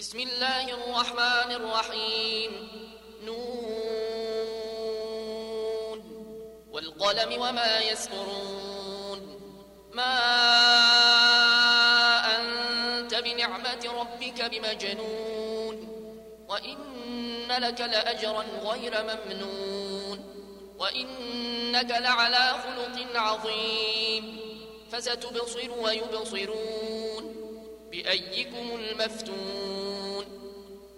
بسم الله الرحمن الرحيم. نون. والقلم وما يسطرون. ما أنت بنعمة ربك بمجنون. وإن لك لأجرا غير ممنون. وإنك لعلى خلق عظيم. فستبصر ويبصرون. بأيكم المفتون.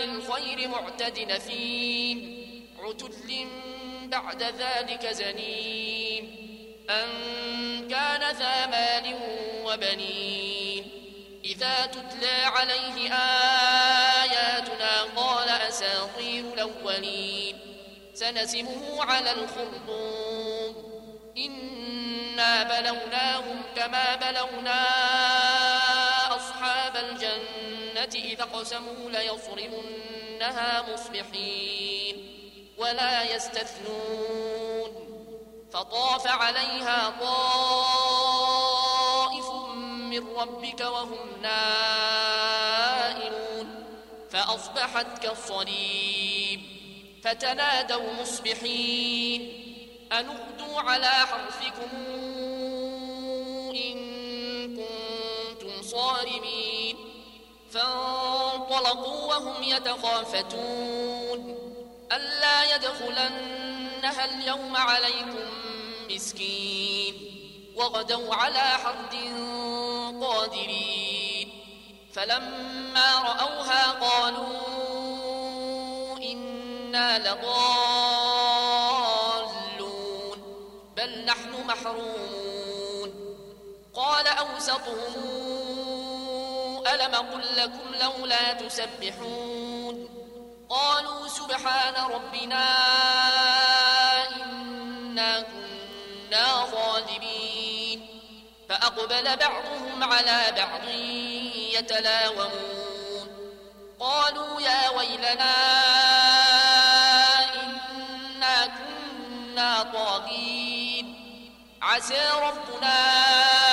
مناع للخير معتد نثيم عتل بعد ذلك زنيم أن كان ذا مال وبنين. إذا تتلى عليه آياتنا قال أساطير الأولين. سنسمه على الخرطوم. إنا بلوناهم كما بلونا أصحاب الجنة إذا قسموا ليصرمنها مصبحين ولا يستثنون فطاف عليها طائف من ربك وهم نائمون فأصبحت كالصليب فتنادوا مصبحين أن اغدوا على حرثكم إن كنتم صارمين فانطلقوا وهم يتخافتون. ألا يدخلنها اليوم عليكم مسكين. وغدوا على حرد قادرين. فلما رأوها قالوا إنا لضالون. بل نحن محرومون. قال أوسطهم ألم قل لكم لولا تسبحون؟ قالوا سبحان ربنا إنا كنا ظالمين. فأقبل بعضهم على بعض يتلاومون. قالوا يا ويلنا إنا كنا طاغين. عسى ربنا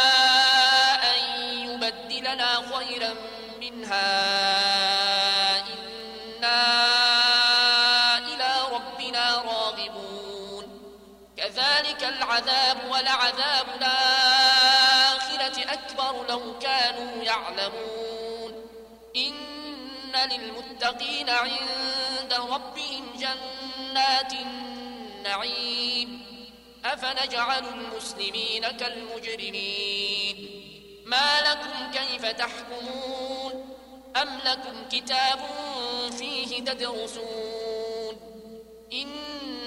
كذلك العذاب ولعذاب الآخرة أكبر لو كانوا يعلمون. إن للمتقين عند ربهم جنات النعيم. أفنجعل المسلمين كالمجرمين. ما لكم كيف تحكمون؟ أم لكم كتاب فيه تدرسون؟ إن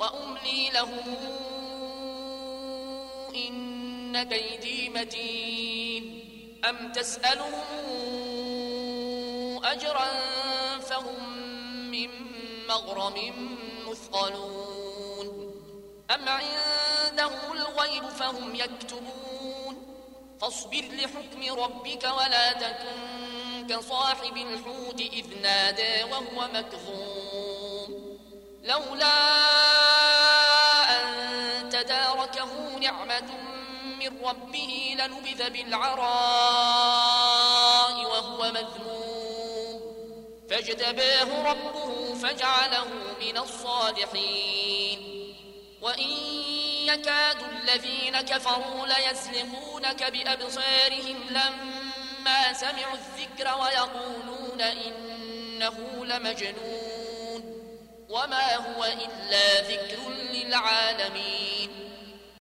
وأملي لهم إن كيدي متين. أم تسألهم أجرا فهم من مغرم مثقلون. أم عندهم الغيب فهم يكتبون. فاصبر لحكم ربك ولا تكن كصاحب الحوت إذ نادى وهو مكظوم. لولا تداركه نعمة من ربه لنبذ بالعراء وهو مذموم. فاجتباه ربه فجعله من الصالحين. وإن يكاد الذين كفروا ليزلقونك بأبصارهم لما سمعوا الذكر ويقولون إنه لمجنون. وما هو إلا ذكر للعالمين.